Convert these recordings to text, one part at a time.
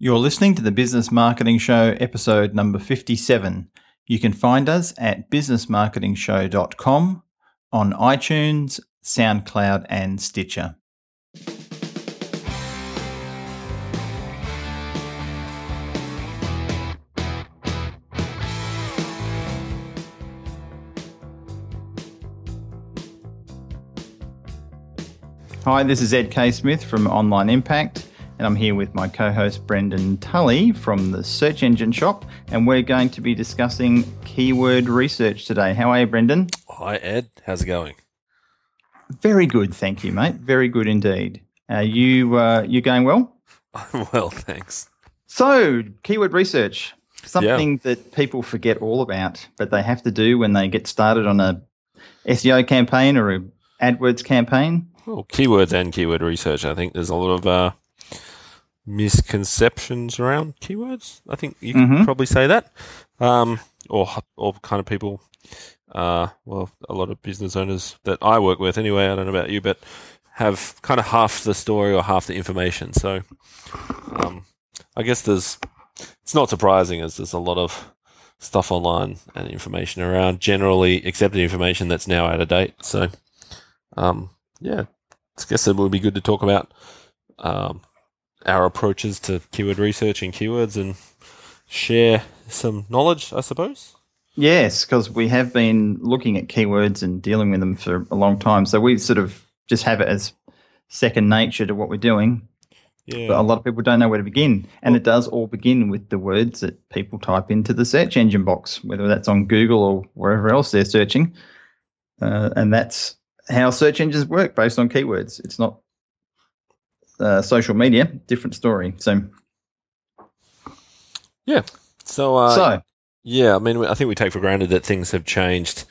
You're listening to the Business Marketing Show, episode number 57. You can find us at businessmarketingshow.com on iTunes, SoundCloud, and Stitcher. Hi, this is Ed K. Smith from Online Impact, and I'm here with my co host Brendan Tully from the Search Engine Shop, and we're going to be discussing keyword research today. How are you, Brendan? Hi, Ed. How's it going? Very good, thank you, mate. Very good indeed. Uh, you uh, you going well? I'm well, thanks. So, keyword research, something yeah. that people forget all about, but they have to do when they get started on a SEO campaign or a AdWords campaign. Well, keywords and keyword research. I think there's a lot of uh, misconceptions around keywords. I think you mm-hmm. probably say that, um, or or kind of people. Uh, well, a lot of business owners that I work with, anyway. I don't know about you, but have kind of half the story or half the information. So, um, I guess there's. It's not surprising as there's a lot of stuff online and information around generally accepted information that's now out of date. So, um, yeah, I guess it would be good to talk about um, our approaches to keyword research and keywords and share some knowledge, I suppose. Yes, because we have been looking at keywords and dealing with them for a long time. So we sort of just have it as second nature to what we're doing. Yeah. But a lot of people don't know where to begin. And well, it does all begin with the words that people type into the search engine box, whether that's on Google or wherever else they're searching. Uh, and that's how search engines work based on keywords. It's not uh, social media, different story. So, yeah. So, uh, so yeah, I mean, I think we take for granted that things have changed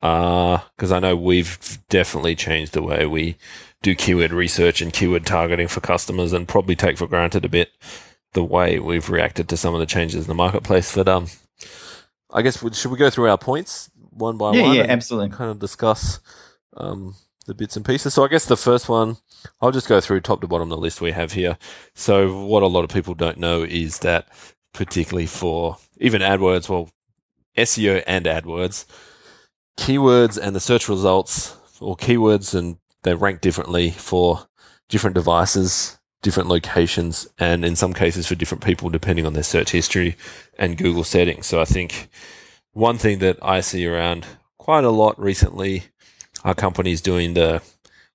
because uh, I know we've definitely changed the way we do keyword research and keyword targeting for customers, and probably take for granted a bit the way we've reacted to some of the changes in the marketplace. But um, I guess should we go through our points one by yeah, one? Yeah, absolutely. Kind of discuss um, the bits and pieces. So I guess the first one, I'll just go through top to bottom the list we have here. So what a lot of people don't know is that particularly for even AdWords, well, SEO and AdWords, keywords and the search results or keywords and they rank differently for different devices, different locations, and in some cases for different people depending on their search history and Google settings. So I think one thing that I see around quite a lot recently our company's doing the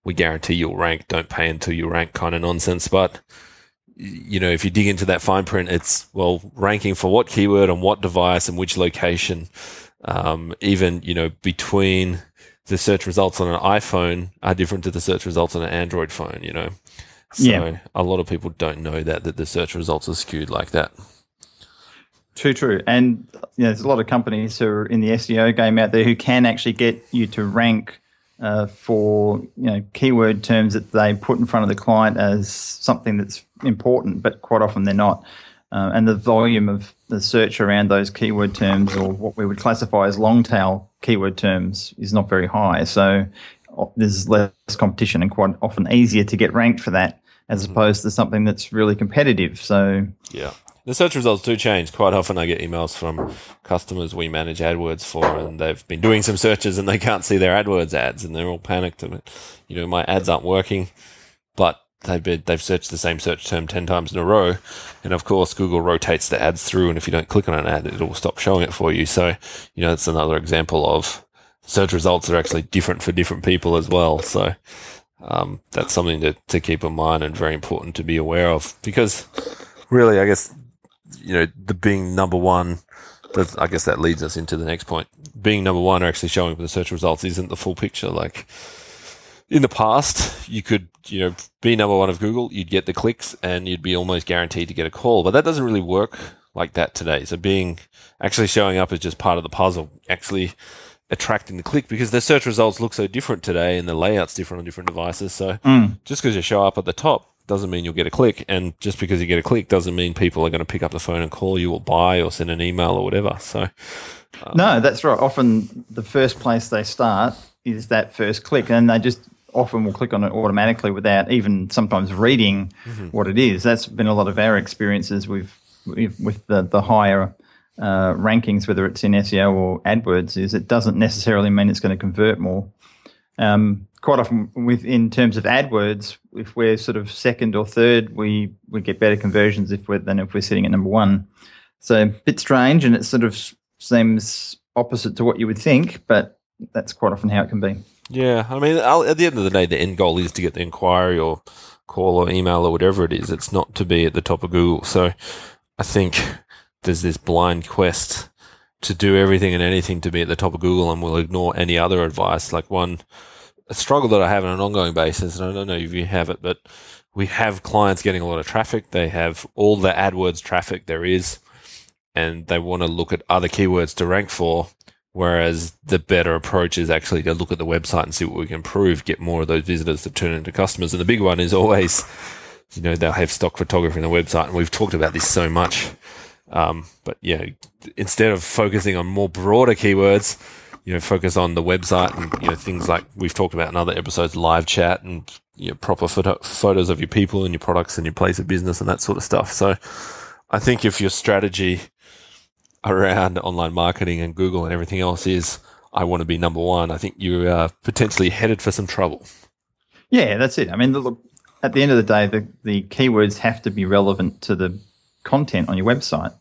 we guarantee you'll rank, don't pay until you rank kind of nonsense. But you know, if you dig into that fine print, it's well ranking for what keyword on what device and which location. Um, even you know between the search results on an iPhone are different to the search results on an Android phone. You know, so yeah. a lot of people don't know that that the search results are skewed like that. True, true, and you know, there's a lot of companies who are in the SEO game out there who can actually get you to rank uh, for you know keyword terms that they put in front of the client as something that's important, but quite often they're not. Uh, and the volume of the search around those keyword terms, or what we would classify as long tail keyword terms, is not very high. So there's less competition and quite often easier to get ranked for that as mm-hmm. opposed to something that's really competitive. So yeah, the search results do change. Quite often, I get emails from customers we manage AdWords for, and they've been doing some searches and they can't see their AdWords ads, and they're all panicked. And you know, my ads aren't working, but they've been, they've searched the same search term ten times in a row, and of course, Google rotates the ads through, and if you don't click on an ad, it'll stop showing it for you. So, you know, that's another example of search results are actually different for different people as well. So. Um, that's something to, to keep in mind and very important to be aware of because really, I guess you know, the being number one, I guess that leads us into the next point. Being number one or actually showing up in the search results isn't the full picture. Like in the past, you could, you know, be number one of Google, you'd get the clicks and you'd be almost guaranteed to get a call. But that doesn't really work like that today. So being actually showing up is just part of the puzzle. Actually attracting the click because the search results look so different today and the layout's different on different devices. So mm. just because you show up at the top doesn't mean you'll get a click. And just because you get a click doesn't mean people are going to pick up the phone and call you or buy or send an email or whatever. So, um, no, that's right. Often the first place they start is that first click, and they just often will click on it automatically without even sometimes reading mm-hmm. what it is. That's been a lot of our experiences with with the the higher uh, rankings, whether it's in SEO or AdWords, is it doesn't necessarily mean it's going to convert more. Um, quite often, with in terms of AdWords, if we're sort of second or third, we we get better conversions if we're than if we're sitting at number one. So a bit strange, and it sort of seems opposite to what you would think, but that's quite often how it can be. Yeah, I mean, at the end of the day, the end goal is to get the inquiry or call or email or whatever it is. It's not to be at the top of Google. So I think there's this blind quest to do everything and anything to be at the top of Google, and we'll ignore any other advice. Like one a struggle that I have on an ongoing basis, and I don't know if you have it, but we have clients getting a lot of traffic. They have all the AdWords traffic there is, and they want to look at other keywords to rank for. Whereas the better approach is actually to look at the website and see what we can improve, get more of those visitors to turn into customers. And the big one is always, you know, they'll have stock photography on the website. And we've talked about this so much. Um, but yeah, instead of focusing on more broader keywords, you know, focus on the website and, you know, things like we've talked about in other episodes, live chat and, you know, proper photo- photos of your people and your products and your place of business and that sort of stuff. So I think if your strategy around online marketing and Google and everything else is, I want to be number one, I think you are potentially headed for some trouble. Yeah, that's it. I mean, look, at the end of the day, the, the keywords have to be relevant to the content on your website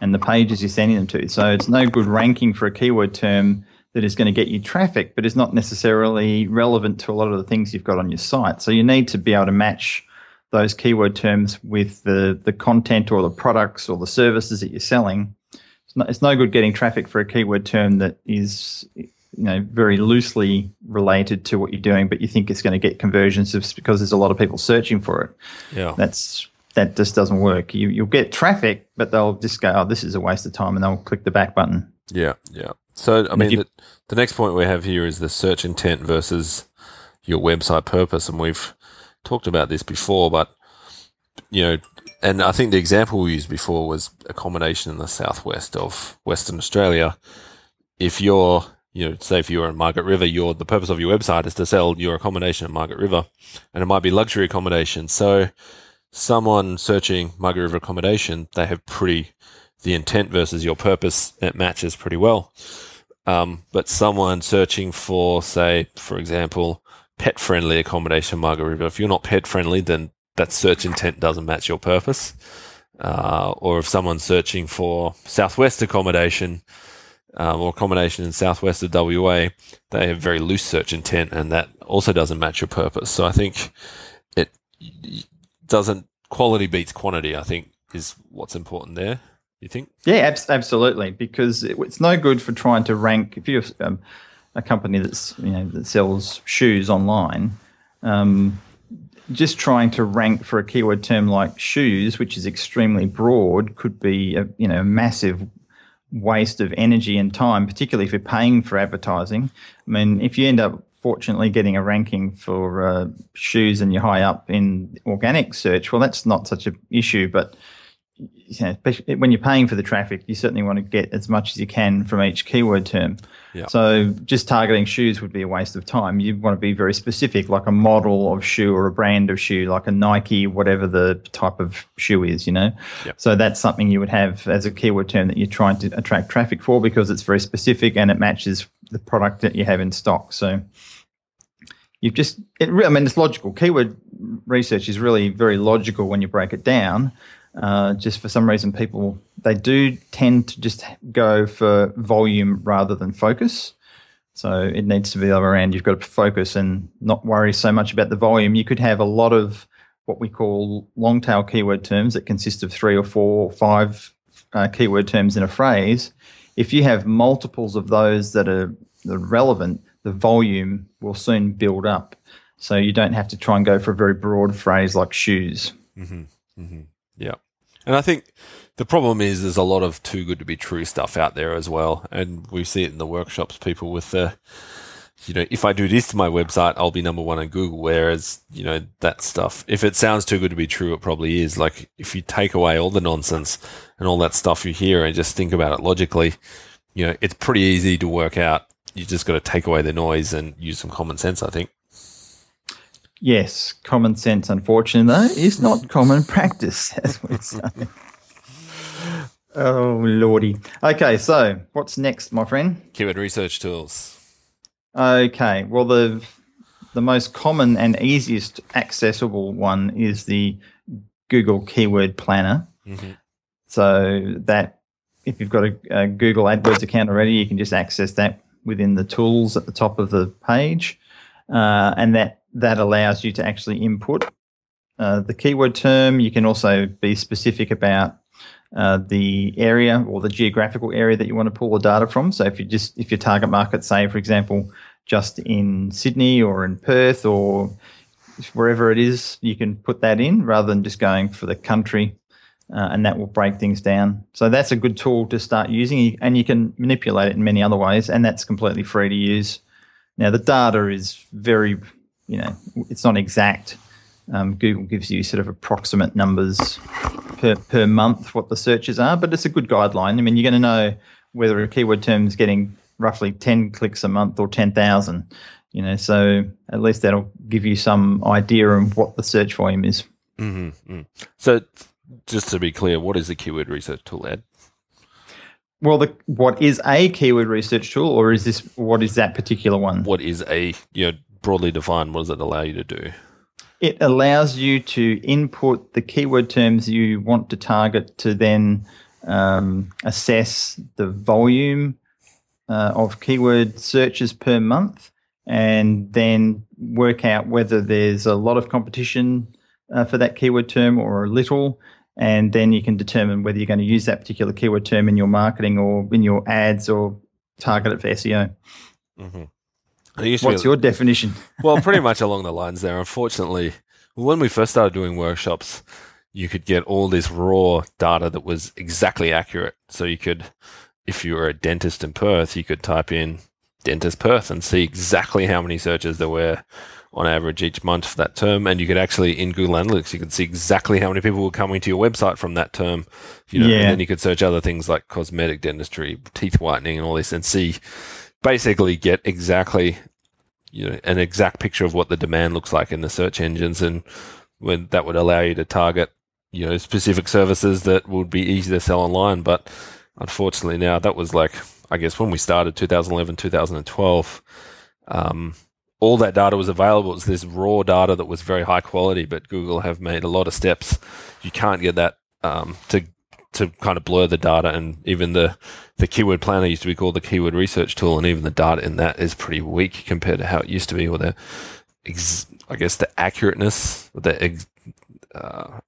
and the pages you're sending them to. So it's no good ranking for a keyword term that is going to get you traffic, but is not necessarily relevant to a lot of the things you've got on your site. So you need to be able to match those keyword terms with the, the content or the products or the services that you're selling. It's no, it's no good getting traffic for a keyword term that is you know very loosely related to what you're doing, but you think it's going to get conversions just because there's a lot of people searching for it. Yeah, that's that just doesn't work. You you'll get traffic, but they'll just go, "Oh, this is a waste of time," and they'll click the back button. Yeah, yeah. So, I mean, you, the, the next point we have here is the search intent versus your website purpose. And we've talked about this before, but, you know, and I think the example we used before was accommodation in the southwest of Western Australia. If you're, you know, say if you're in Margaret River, your the purpose of your website is to sell your accommodation at Margaret River, and it might be luxury accommodation. So, someone searching Margaret River accommodation, they have pretty the intent versus your purpose, it matches pretty well. Um, but someone searching for, say, for example, pet friendly accommodation Margaret River, if you're not pet friendly, then that search intent doesn't match your purpose. Uh, or if someone's searching for Southwest accommodation um, or accommodation in Southwest of WA, they have very loose search intent, and that also doesn't match your purpose. So I think it doesn't quality beats quantity. I think is what's important there you think? Yeah, ab- absolutely. Because it, it's no good for trying to rank. If you're um, a company that's you know that sells shoes online, um, just trying to rank for a keyword term like shoes, which is extremely broad, could be a you know massive waste of energy and time, particularly if you're paying for advertising. I mean, if you end up fortunately getting a ranking for uh, shoes and you're high up in organic search, well, that's not such an issue. But you know, when you're paying for the traffic, you certainly want to get as much as you can from each keyword term. Yeah. So just targeting shoes would be a waste of time. You want to be very specific, like a model of shoe or a brand of shoe, like a Nike, whatever the type of shoe is, you know? Yeah. So that's something you would have as a keyword term that you're trying to attract traffic for because it's very specific and it matches the product that you have in stock. So you've just, it, I mean, it's logical. Keyword research is really very logical when you break it down. Uh, just for some reason, people they do tend to just go for volume rather than focus. So it needs to be the other around. You've got to focus and not worry so much about the volume. You could have a lot of what we call long tail keyword terms that consist of three or four or five uh, keyword terms in a phrase. If you have multiples of those that are, that are relevant, the volume will soon build up. So you don't have to try and go for a very broad phrase like shoes. Mm-hmm. Mm-hmm. Yeah. And I think the problem is there's a lot of too good to be true stuff out there as well. And we see it in the workshops, people with the, you know, if I do this to my website, I'll be number one on Google. Whereas, you know, that stuff, if it sounds too good to be true, it probably is. Like if you take away all the nonsense and all that stuff you hear and just think about it logically, you know, it's pretty easy to work out. You just got to take away the noise and use some common sense, I think. Yes, common sense, unfortunately, though, is not common practice, as we say. Oh, lordy. Okay, so what's next, my friend? Keyword research tools. Okay, well, the the most common and easiest accessible one is the Google Keyword Planner. Mm-hmm. So that if you've got a, a, Google AdWords account already, you can just access that within the tools at the top of the page, uh, and that that allows you to actually input uh, the keyword term. You can also be specific about uh, the area or the geographical area that you want to pull the data from. So if you just if your target market, say for example, just in Sydney or in Perth or wherever it is, you can put that in rather than just going for the country. Uh, and that will break things down. So that's a good tool to start using, and you can manipulate it in many other ways, and that's completely free to use. Now the data is very, you know, it's not exact. Um, Google gives you sort of approximate numbers per, per month what the searches are, but it's a good guideline. I mean, you're going to know whether a keyword term is getting roughly 10 clicks a month or 10,000 you know so at least that'll give you some idea of what the search volume is mm-hmm. so just to be clear what is a keyword research tool ed well the what is a keyword research tool or is this what is that particular one what is a you know broadly defined what does it allow you to do it allows you to input the keyword terms you want to target to then um, assess the volume uh, of keyword searches per month and then work out whether there's a lot of competition uh, for that keyword term or a little. And then you can determine whether you're going to use that particular keyword term in your marketing or in your ads or target it for SEO. Mm-hmm. What's your definition? well, pretty much along the lines there. Unfortunately, when we first started doing workshops, you could get all this raw data that was exactly accurate. So you could if you were a dentist in Perth, you could type in dentist Perth and see exactly how many searches there were on average each month for that term. And you could actually, in Google Analytics, you could see exactly how many people were coming to your website from that term. You know, yeah. and then you could search other things like cosmetic dentistry, teeth whitening, and all this, and see basically get exactly you know an exact picture of what the demand looks like in the search engines, and when that would allow you to target you know specific services that would be easy to sell online, but unfortunately now that was like I guess when we started 2011 2012 um, all that data was available it was this raw data that was very high quality but Google have made a lot of steps you can't get that um, to to kind of blur the data and even the the keyword planner used to be called the keyword research tool and even the data in that is pretty weak compared to how it used to be or the ex- I guess the accurateness the ex- uh,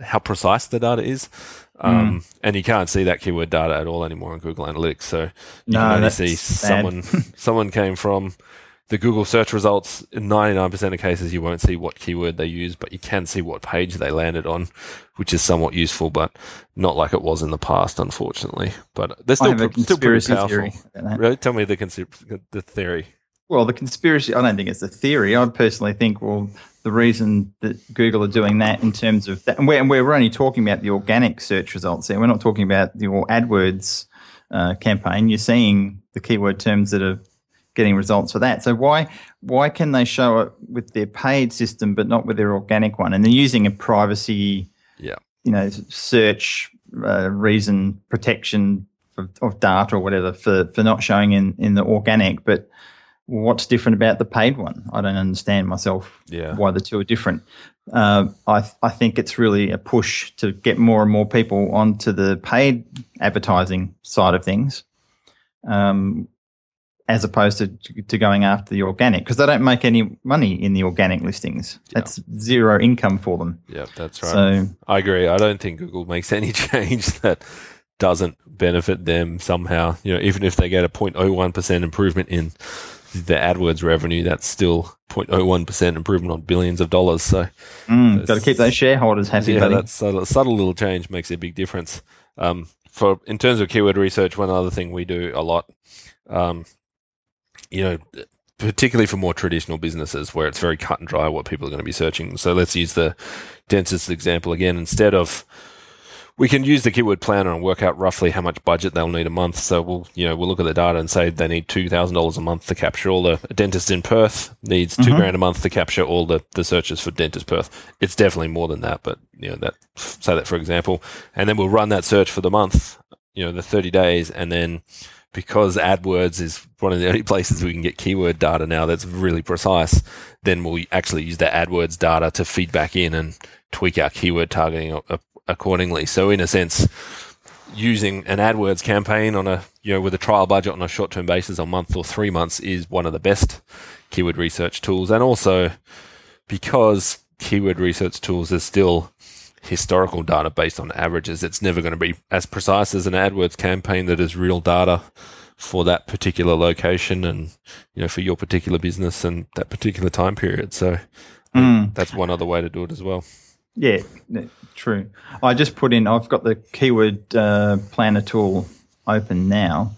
how precise the data is um, mm. And you can't see that keyword data at all anymore in Google Analytics. So you no, can only see someone someone came from the Google search results. In 99% of cases, you won't see what keyword they use, but you can see what page they landed on, which is somewhat useful, but not like it was in the past, unfortunately. But they're still, still pretty powerful. Really? Tell me the, consp- the theory. Well, the conspiracy, I don't think it's a theory. I personally think, well, the reason that Google are doing that in terms of that, and we're, and we're only talking about the organic search results here. We're not talking about your AdWords uh, campaign. You're seeing the keyword terms that are getting results for that. So why why can they show it with their paid system but not with their organic one? And they're using a privacy, yeah, you know, search uh, reason protection of, of data or whatever for for not showing in in the organic, but what's different about the paid one? I don't understand myself yeah. why the two are different. Uh, I th- I think it's really a push to get more and more people onto the paid advertising side of things, um, as opposed to to going after the organic because they don't make any money in the organic listings. That's zero income for them. Yeah, that's right. So I agree. I don't think Google makes any change that doesn't benefit them somehow. You know, even if they get a 0.01 percent improvement in the AdWords revenue, that's still 0.01% improvement on billions of dollars. So, mm, got to keep those shareholders happy. Yeah, buddy. that's a subtle little change makes a big difference. Um, for in terms of keyword research, one other thing we do a lot, um, you know, particularly for more traditional businesses where it's very cut and dry what people are going to be searching. So let's use the dentist example again. Instead of we can use the keyword planner and work out roughly how much budget they'll need a month. So we'll, you know, we'll look at the data and say they need two thousand dollars a month to capture all the a dentist in Perth needs 2 Mhm. grand a month to capture all the the searches for dentist Perth. It's definitely more than that, but you know that say that for example, and then we'll run that search for the month, you know, the thirty days, and then because AdWords is one of the only places we can get keyword data now that's really precise, then we'll actually use that AdWords data to feed back in and tweak our keyword targeting accordingly. So in a sense, using an AdWords campaign on a you know with a trial budget on a short term basis, a month or three months, is one of the best keyword research tools, and also because keyword research tools are still historical data based on averages, it's never going to be as precise as an AdWords campaign that is real data for that particular location and you know for your particular business and that particular time period. So Mm. that's one other way to do it as well. Yeah, true. I just put in, I've got the keyword uh, planner tool open now,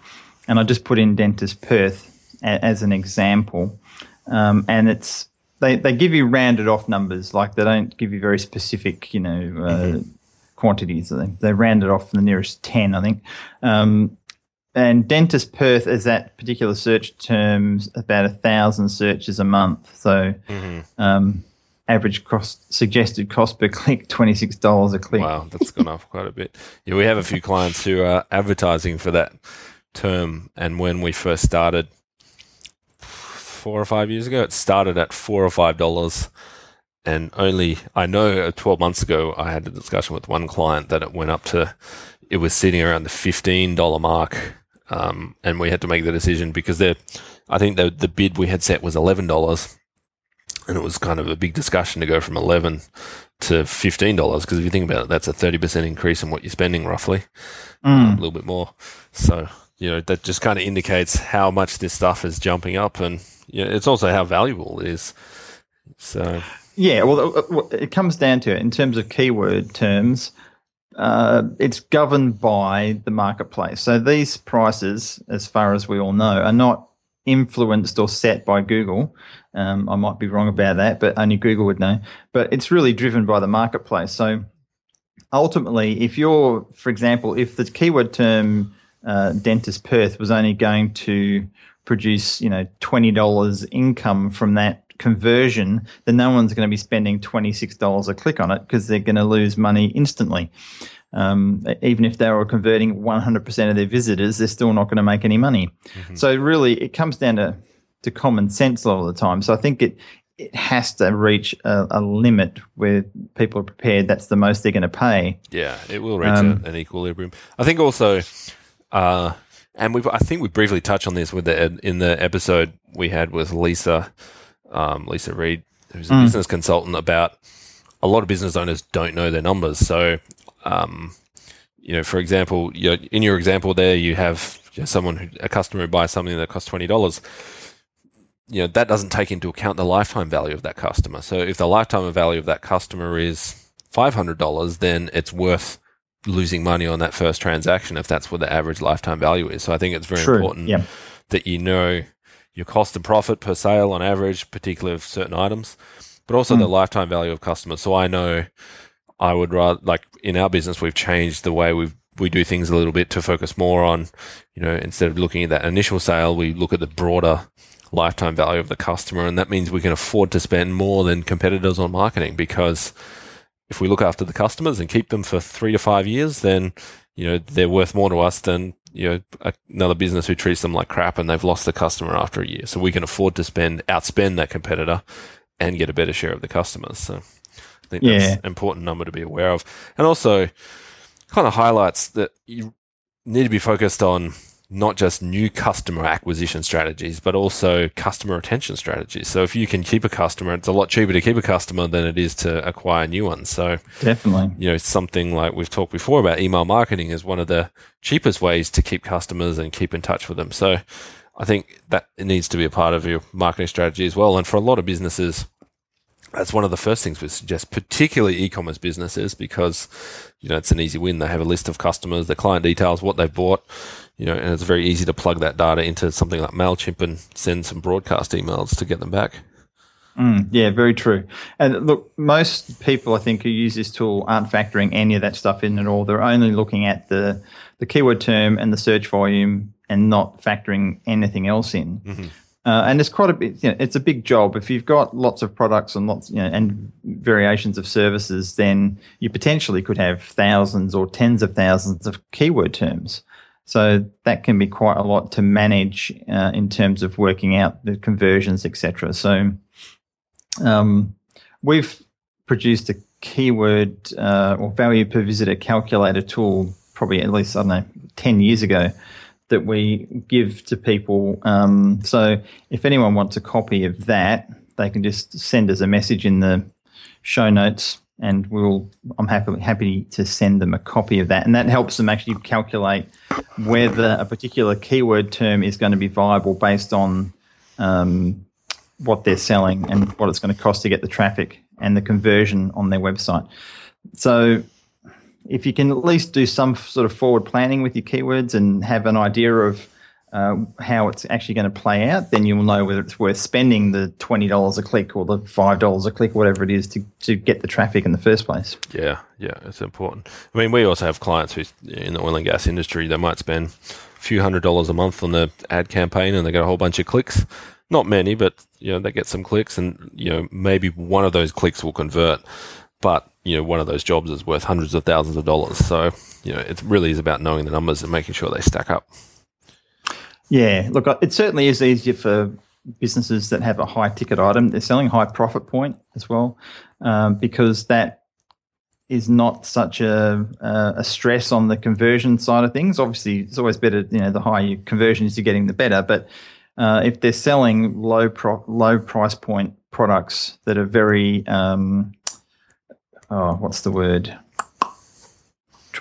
and I just put in Dentist Perth a, as an example. Um, and it's, they, they give you rounded off numbers, like they don't give you very specific, you know, uh, quantities. They, they round it off the nearest 10, I think. Um, and Dentist Perth, as that particular search terms, about a thousand searches a month. So, um, average cost suggested cost per click twenty six dollars a click. Wow, that's gone up quite a bit. Yeah, we have a few clients who are advertising for that term, and when we first started four or five years ago, it started at four or five dollars. And only I know uh, 12 months ago, I had a discussion with one client that it went up to, it was sitting around the $15 mark. Um, and we had to make the decision because the, I think the, the bid we had set was $11 and it was kind of a big discussion to go from 11 to fifteen dollars because if you think about it, that's a thirty percent increase in what you're spending, roughly, Mm. a little bit more. So you know that just kind of indicates how much this stuff is jumping up, and you know, it's also how valuable it is. So Yeah, well, uh, uh, it comes down to it in terms of keyword terms. Uh, it's governed by the marketplace. So these prices, as far as we all know, are not influenced or set by Google. Um, I might be wrong about that, but only Google would know. But it's really driven by the marketplace. So ultimately, if you're, for example, if the keyword term uh, dentist Perth was only going to produce, you know, twenty dollars income from that conversion, then no one's going to be spending twenty six dollars a click on it because they're going to lose money instantly. Um, even if they were converting one hundred percent of their visitors, they're still not going to make any money. So really, it comes down to to common sense a lot of the time. So I think it it has to reach a, a limit where people are prepared. That's the most they're going to pay. yeah, it will reach Um, an equilibrium. I think also, uh, and we I think we briefly touched on this with the in the episode we had with Lisa, um, Lisa Reed, who's a Mm. business consultant about a lot of business owners don't know their numbers. So, um, you know, for example, in your example there, you have you know, someone who, a customer who buys something that costs twenty dollars. You know, that doesn't take into account the lifetime value of that customer. So, if the lifetime value of that customer is five hundred dollars, then it's worth losing money on that first transaction if that's what the average lifetime value is. So, I think it's very True. important Yeah. that you know your cost and profit per sale on average, particularly of certain items, but also the hmm. lifetime value of customers. So I know I would rather like in our business we've changed the way we we do things a little bit to focus more on, you know, instead of looking at that initial sale, we look at the broader lifetime value of the customer, and that means we can afford to spend more than competitors on marketing because if we look after the customers and keep them for three to five years, then you know they're worth more to us than you know another business who treats them like crap and they've lost the customer after a year. So we can afford to spend outspend that competitor and get a better share of the customers. So I think that's Yeah. an important number to be aware of, and also kind of highlights that you need to be focused on not just new customer acquisition strategies, but also customer retention strategies. So if you can keep a customer, it's a lot cheaper to keep a customer than it is to acquire new ones. So Definitely. you know, something like we've talked before about email marketing is one of the cheapest ways to keep customers and keep in touch with them. So I think that it needs to be a part of your marketing strategy as well. And for a lot of businesses, that's one of the first things we suggest, particularly e-commerce businesses, because you know it's an easy win. They have a list of customers, their client details, what they've bought, you know, and it's very easy to plug that data into something like Mailchimp and send some broadcast emails to get them back. Mm, yeah, very true. And look, most people I think who use this tool aren't factoring any of that stuff in at all. They're only looking at the the keyword term and the search volume and not factoring anything else in. Mm-hmm. Uh, and it's quite a bit. You know, it's a big job. If you've got lots of products and lots, you know, and variations of services, then you potentially could have thousands or tens of thousands of keyword terms. So that can be quite a lot to manage uh, in terms of working out the conversions, etc. So um, we've produced a keyword uh, or value per visitor calculator tool, probably at least I don't know, ten years ago, that we give to people. Um, so if anyone wants a copy of that, they can just send us a message in the show notes, and we'll. I'm happy happy to send them a copy of that, and that helps them actually calculate whether a particular keyword term is going to be viable based on um, what they're selling and what it's going to cost to get the traffic and the conversion on their website. So if you can at least do some sort of forward planning with your keywords and have an idea of uh, how it's actually going to play out, then you'll know whether it's worth spending the twenty dollars a click or the five dollars a click, whatever it is, to to get the traffic in the first place. Yeah, yeah, it's important. I mean, we also have clients who in the oil and gas industry they might spend a few hundred dollars a month on the ad campaign and they get a whole bunch of clicks. Not many, but you know they get some clicks, and you know maybe one of those clicks will convert but you know one of those jobs is worth hundreds of thousands of dollars. So you know it really is about knowing the numbers and making sure they stack up. Yeah, look, it certainly is easier for businesses that have a high ticket item. They're selling high profit point as well um, because that is not such a, a stress on the conversion side of things. Obviously, it's always better. You know, the higher your conversions you're getting, the better. But uh, if they're selling low pro- low price point products that are very um, oh, what's the word?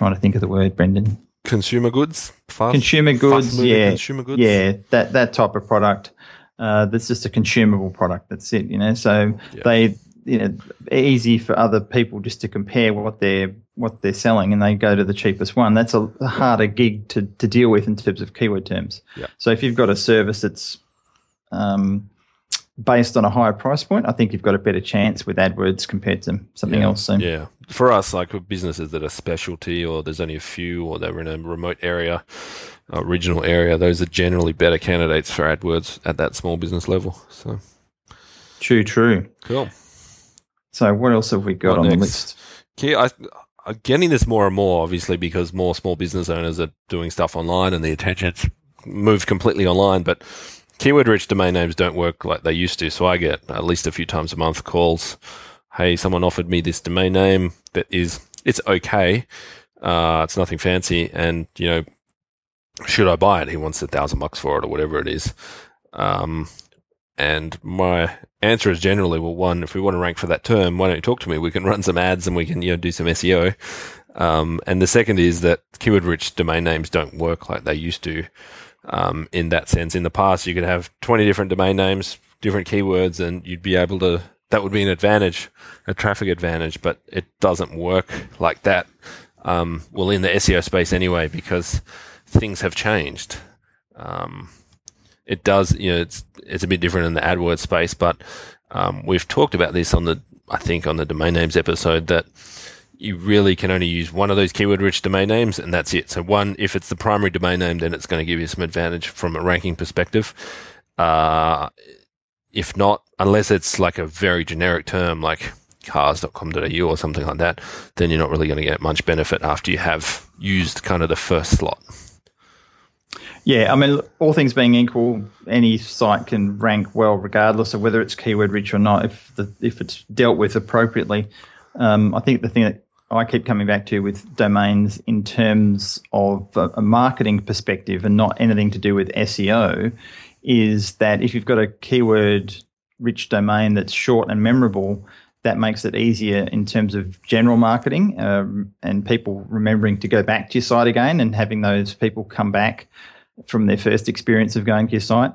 trying to think of the word, Brendan. Consumer goods, fast, consumer goods, yeah, consumer goods, yeah, that that type of product. Uh, that's just a consumable product. That's it, you know. So yeah. they, you know, easy for other people just to compare what they're what they're selling, and they go to the cheapest one. That's a harder gig to to deal with in terms of keyword terms. Yeah. So if you've got a service that's um, based on a higher price point, I think you've got a better chance with AdWords compared to something yeah, else. So. Yeah, for us, like businesses that are specialty, or there's only a few, or they're in a remote area, a regional area, those are generally better candidates for AdWords at that small business level. So, true, true, cool. So, what else have we got what on next? the list? Okay, I, I'm getting this more and more, obviously, because more small business owners are doing stuff online, and the attention's moved completely online, but keyword rich domain names don't work like they used to. So I get at least a few times a month calls. Hey, someone offered me this domain name that is, it's okay. Uh, it's nothing fancy. And, you know, should I buy it? He wants a thousand bucks for it or whatever it is. Um, and my answer is generally, well, one, if we want to rank for that term, why don't you talk to me? We can run some ads and we can, you know, do some SEO. Um, and the second is that keyword rich domain names don't work like they used to um, in that sense. In the past, you could have 20 different domain names, different keywords, and you'd be able to, that would be an advantage, a traffic advantage, but it doesn't work like that. Um, well, in the SEO space anyway, because things have changed. Um, it does, you know, it's, it's a bit different in the AdWords space, but, um, we've talked about this on the, I think on the domain names episode that, you really can only use one of those keyword rich domain names and that's it. So one, if it's the primary domain name, then it's going to give you some advantage from a ranking perspective. Uh, if not, unless it's like a very generic term like cars.com.au or something like that, then you're not really going to get much benefit after you have used kind of the first slot. Yeah, I mean, all things being equal, any site can rank well, regardless of whether it's keyword rich or not, if the if it's dealt with appropriately. Um, I think the thing that I keep coming back to with domains in terms of a, marketing perspective and not anything to do with SEO is that if you've got a keyword rich domain that's short and memorable, that makes it easier in terms of general marketing um, and people remembering to go back to your site again and having those people come back from their first experience of going to your site.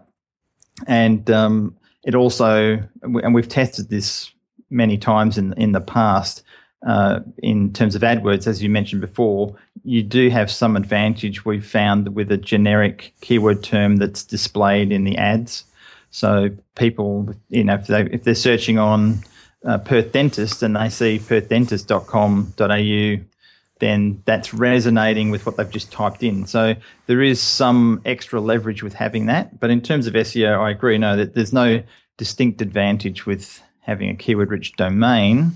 And um, it also, and we've tested this many times in in the past uh, in terms of AdWords, as you mentioned before, you do have some advantage we've found with a generic keyword term that's displayed in the ads. So people, you know, if, they, if they're searching on uh, Perth Dentist and they see perthdentist.com.au, then that's resonating with what they've just typed in. So there is some extra leverage with having that. But in terms of SEO, I agree. No, that there's no distinct advantage with having a keyword-rich domain.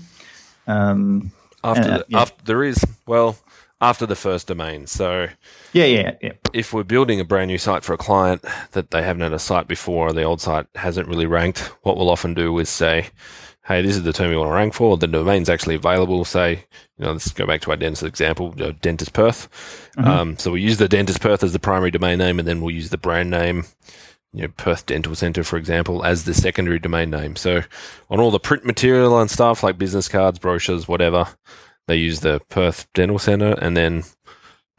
Um, after, uh, the, yeah. after there is well after the first domain. So yeah, yeah, yeah. If we're building a brand new site for a client that they haven't had a site before, or the old site hasn't really ranked, what we'll often do is say, "Hey, this is the term you want to rank for. The domain's actually available. Say, you know, let's go back to our dentist example, you know, Dentist Perth. Mm-hmm. Um, so we use the Dentist Perth as the primary domain name, and then we'll use the brand name." You know, Perth Dental Centre, for example, as the secondary domain name. So, on all the print material and stuff like business cards, brochures, whatever, they use the Perth Dental Center, and then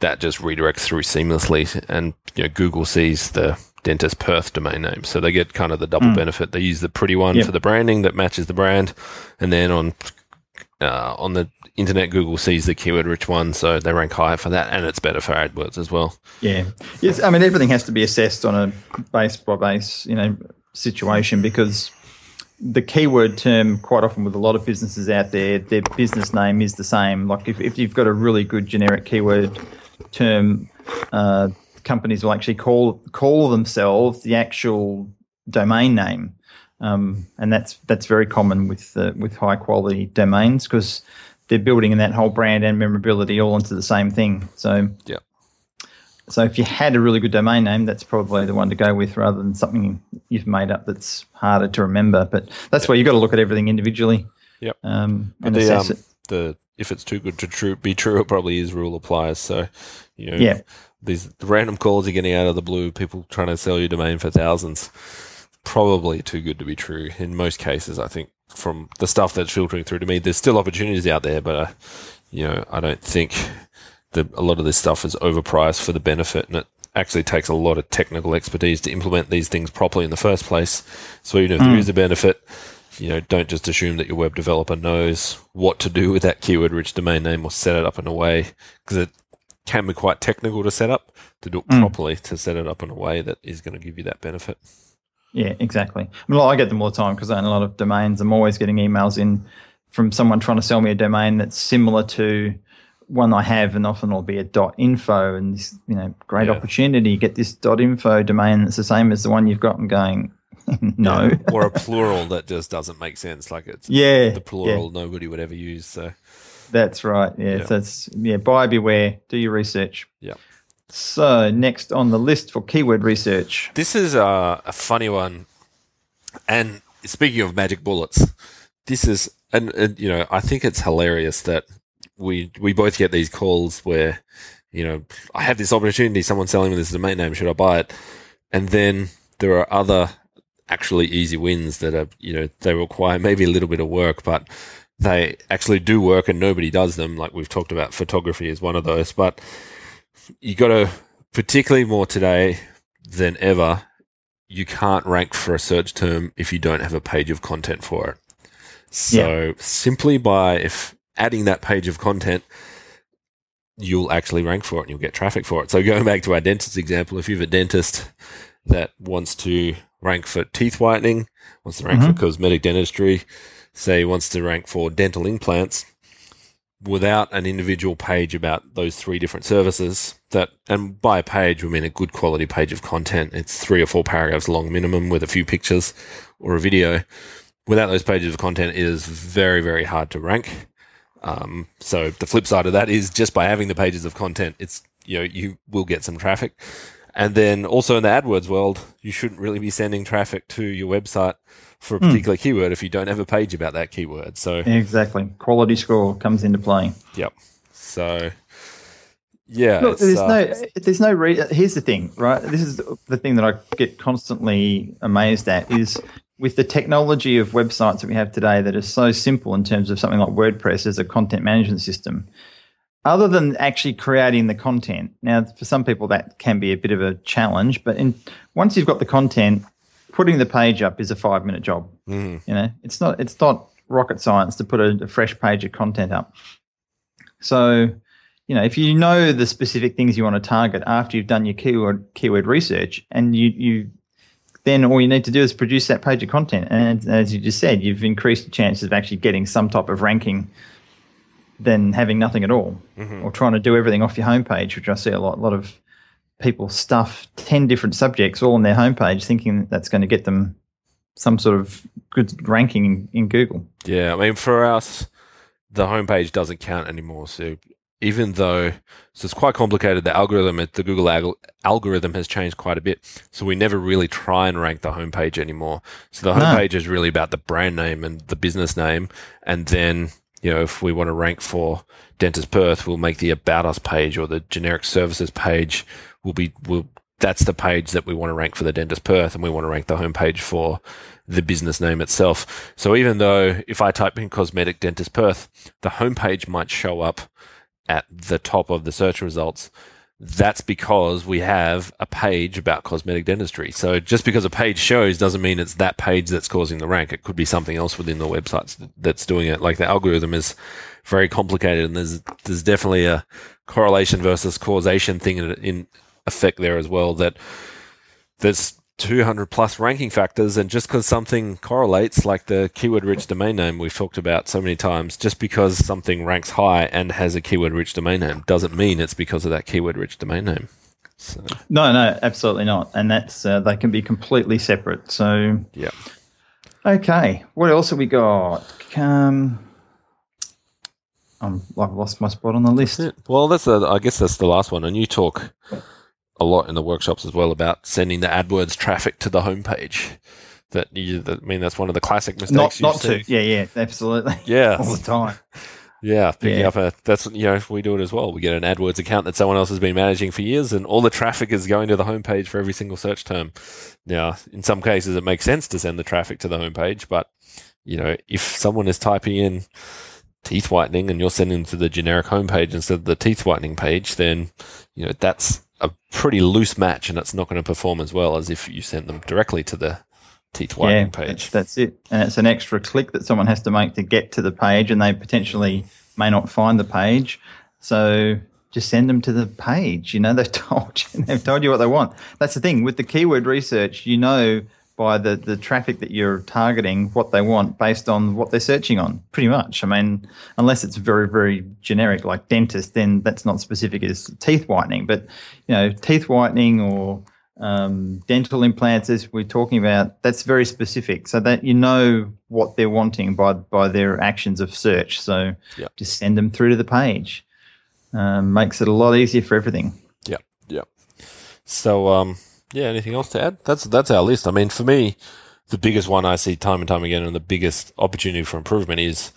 that just redirects through seamlessly. And you know, Google sees the Dentist Perth domain name, so they get kind of the double mm. benefit. They use the pretty one yep. for the branding that matches the brand, and then on uh, on the internet, Google sees the keyword rich one, so they rank higher for that, and it's better for AdWords as well. Yeah, yes. I mean, everything has to be assessed on a base by base, you know, situation because the keyword term quite often with a lot of businesses out there, their business name is the same. Like if, if you've got a really good generic keyword term, uh, companies will actually call call themselves the actual domain name, um, and that's that's very common with uh, with high quality domains because they're building in that whole brand and memorability all into the same thing. So yeah. So if you had a really good domain name, that's probably the one to go with rather than something you've made up that's harder to remember. But that's yep. why you've got to look at everything individually. Yep. Um, and the, um, it. the if it's too good to true, be true, it probably is rule applies. So, you know, yeah. these random calls you're getting out of the blue, people trying to sell your domain for thousands, probably too good to be true in most cases. I think from the stuff that's filtering through to me, there's still opportunities out there, but uh, you know, I don't think that a lot of this stuff is overpriced for the benefit, and it actually takes a lot of technical expertise to implement these things properly in the first place. So even if mm. there hmm. a benefit, you know, don't just assume that your web developer knows what to do with that keyword-rich domain name or set it up in a way because it can be quite technical to set up to do it mm. properly to set it up in a way that is going to give you that benefit. Yeah, exactly. I mean, I get them all the time because I own a lot of domains. I'm always getting emails in from someone trying to sell me a domain that's similar to one I have, and often it'll be a dot info, and this, you know, great yeah. opportunity. Get this dot info domain that's the same as the one you've got, and going, no, yeah. or a plural that just doesn't make sense. Like it's yeah, the plural yeah. nobody would ever use. So that's right. Yeah, yeah. so it's yeah, buy beware. Do your research. Yeah. So next on the list for keyword research, this is a, a funny one. And speaking of magic bullets, this is and, and you know I think it's hilarious that we we both get these calls where you know I have this opportunity, someone's selling me this domain name, should I buy it? And then there are other actually easy wins that are you know they require maybe a little bit of work, but they actually do work and nobody does them. Like we've talked about, photography is one of those, but you got to particularly more today than ever. You can't rank for a search term if you don't have a page of content for it. So yeah. simply by if adding that page of content, you'll actually rank for it and you'll get traffic for it. So going back to our dentist example, if you have a dentist that wants to rank for teeth whitening, wants to rank mm-hmm. for cosmetic dentistry, say wants to rank for dental implants, without an individual page about those three different services that and by a page we mean a good quality page of content. It's three or four paragraphs long minimum with a few pictures or a video. Without those pages of content it is very very hard to rank. Um, so the flip side of that is just by having the pages of content, it's you know you will get some traffic, and then also in the AdWords world, you shouldn't really be sending traffic to your website for a hmm. particular mm. keyword if you don't have a page about that keyword. So exactly, quality score comes into play. Yep. So yeah, Look, there's uh, no, there's no. Re- Here's the thing, right? This is the thing that I get constantly amazed at is with the technology of websites that we have today that are so simple in terms of something like WordPress as a content management system, other than actually creating the content. Now, for some people, that can be a bit of a challenge, but in, once you've got the content, putting the page up is a five minute job. Mm. You know, it's not it's not rocket science to put a, a fresh page of content up. So, you know, if you know the specific things you want to target after you've done your keyword keyword research and you you then all you need to do is produce that page of content. And as you just said, you've increased the chances of actually getting some type of ranking than having nothing at all, or trying to do everything off your homepage, which I see a lot. A lot of people stuff ten different subjects all on their homepage, thinking that's going to get them some sort of good ranking in, in Google. Yeah, I mean, for us, the homepage doesn't count anymore. So even though so it's quite complicated, the algorithm, the Google alg- algorithm has changed quite a bit. So we never really try and rank the homepage anymore. So the No. homepage is really about the brand name and the business name, and then you know if we want to rank for Dentist Perth, we'll make the About Us page or the generic services page. Will be will that's the page that we want to rank for the Dentist Perth, and we want to rank the homepage for the business name itself. So even though if I type in cosmetic dentist Perth, the homepage might show up at the top of the search results. That's because we have a page about cosmetic dentistry. So just because a page shows doesn't mean it's that page that's causing the rank. It could be something else within the websites that's doing it. Like the algorithm is very complicated and there's there's definitely a correlation versus causation thing in, in effect there as well that there's 200 plus ranking factors and just because something correlates like the keyword rich domain name we've talked about so many times just because something ranks high and has a keyword rich domain name doesn't mean it's because of that keyword rich domain name so No, no, absolutely not. And that's uh, they can be completely separate. So yeah Okay, what else have we got? Um, I'm, I've lost my spot on the list. well that's the, i guess that's the last one and you talk a lot in the workshops as well about sending the adwords traffic to the homepage that you that, i mean that's one of the classic mistakes Not, not see. to. Yeah, yeah, absolutely. yeah All the time. Yeah, picking Yeah. up a that's you know we do it as well. We get an AdWords account that someone else has been managing for years, and all the traffic is going to the homepage for every single search term. Now, in some cases, it makes sense to send the traffic to the homepage, but you know, if someone is typing in teeth whitening and you're sending them to the generic homepage instead of the teeth whitening page, then you know that's a pretty loose match, and it's not going to perform as well as if you sent them directly to the teeth Yeah, whitening that's, page. that's it. And it's an extra click that someone has to make to get to the page, and they potentially may not find the page. So just send them to the page. You know, they've told you, they've told you what they want. That's the thing with the keyword research. You know by the the traffic that you're targeting what they want based on what they're searching on. Pretty much. I mean, unless it's very very generic like dentist, then that's not specific as teeth whitening. But you know, teeth whitening or um, dental implants, as we're talking about, that's very specific, so that you know what they're wanting by by their actions of search. So Yep. just send them through to the page. Um, makes it a lot easier for everything. Yeah, yeah. So, um, yeah. Anything else to add? That's that's our list. I mean, for me, the biggest one I see time and time again, and the biggest opportunity for improvement is,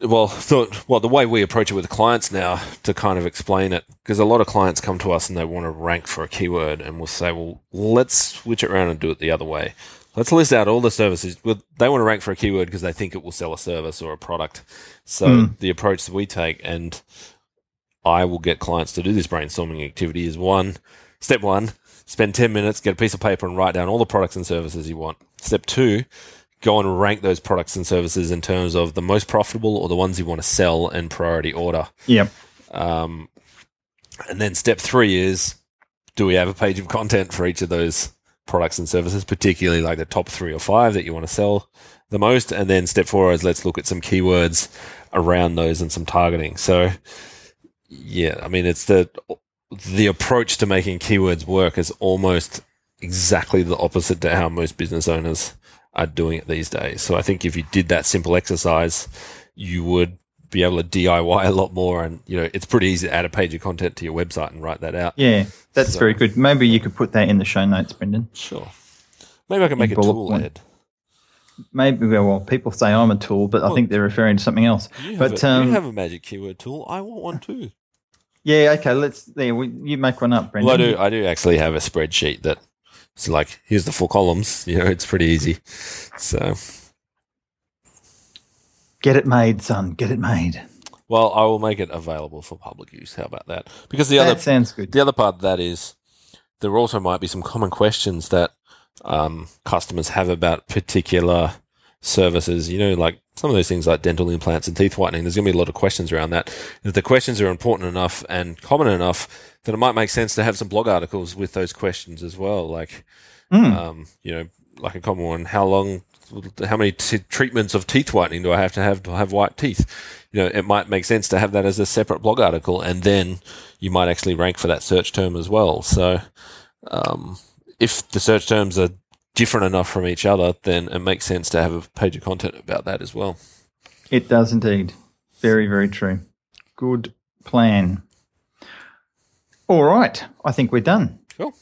well, the, well, the way we approach it with clients now to kind of explain it, because a lot of clients come to us and they want to rank for a keyword, and we'll say, well, let's switch it around and do it the other way. Let's list out all the services. Well, They want to rank for a keyword because they think it will sell a service or a product. So hmm. the approach that we take, and I will get clients to do this brainstorming activity is one, step one, spend 10 minutes, get a piece of paper and write down all the products and services you want. Step two, go and rank those products and services in terms of the most profitable or the ones you want to sell in priority order. Yep. Um, and then step three is do we have a page of content for each of those products and services, particularly like the top three or five that you want to sell the most? And then step four is let's look at some keywords around those and some targeting. So, yeah, I mean, it's the the approach to making keywords work is almost exactly the opposite to how most business owners are doing it these days. So I think if you did that simple exercise, you would be able to DIY a lot more. And, you know, it's pretty easy to add a page of content to your website and write that out. Yeah, that's So- very good. Maybe you could put that in the show notes, Brendan. Sure. Maybe I can make a tool point. Maybe well, people say I'm a tool, but I think they're referring to something else. You have, But a, um, you have a magic keyword tool. I want one too. Yeah, okay. Let's there. We, you make one up, Brendan. Well, I do. I do actually have a spreadsheet that. it's like, here's the four columns. You know, it's pretty easy. So, Get it made, son. Get it made. well, I will make it available for public use. How about that? Because the other sounds good. The other part of that is there also might be some common questions that um, customers have about particular services. You know, like some of those things like dental implants and teeth whitening. There's going to be a lot of questions around that. If the questions are important enough and common enough, then it might make sense to have some blog articles with those questions as well. Like, Um, you know, like a common one, how long, how many t- treatments of teeth whitening do I have to have to have white teeth? You know, it might make sense to have that as a separate blog article, and then you might actually rank for that search term as well. So, um, if the search terms are different enough from each other, then it makes sense to have a page of content about that as well. It does indeed. Very, very true. Good plan. All right, I think we're done. Cool.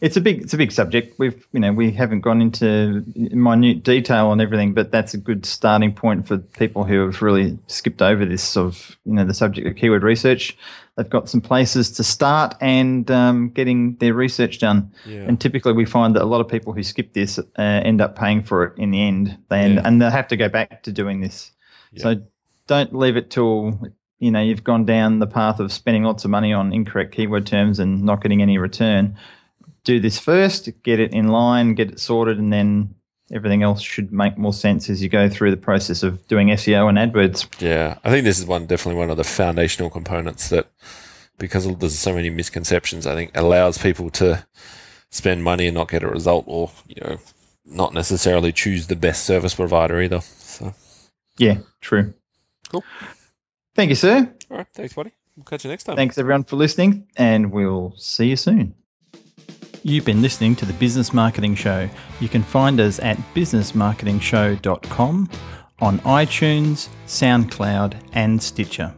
It's a big, it's a big subject. We've, you know, we haven't gone into minute detail on everything, but that's a good starting point for people who have really skipped over this sort of, you know, the subject of keyword research. They've got some places to start and um, getting their research done. Yeah. And typically, we find that a lot of people who skip this uh, end up paying for it in the end. They end, Yeah. and they'll have to go back to doing this. Yeah. So don't leave it till you know you've gone down the path of spending lots of money on incorrect keyword terms and not getting any return. Do this first, get it in line, get it sorted, and then everything else should make more sense as you go through the process of doing SEO and AdWords. Yeah, I think this is one definitely one of the foundational components that because there's so many misconceptions, I think allows people to spend money and not get a result, or you know, not necessarily choose the best service provider either. So, Yeah, true. Cool. Thank you, sir. all right, thanks, buddy. We'll catch you next time. Thanks everyone for listening, and we'll see you soon. You've been listening to the Business Marketing Show. You can find us at businessmarketingshow.com on iTunes, SoundCloud, and Stitcher.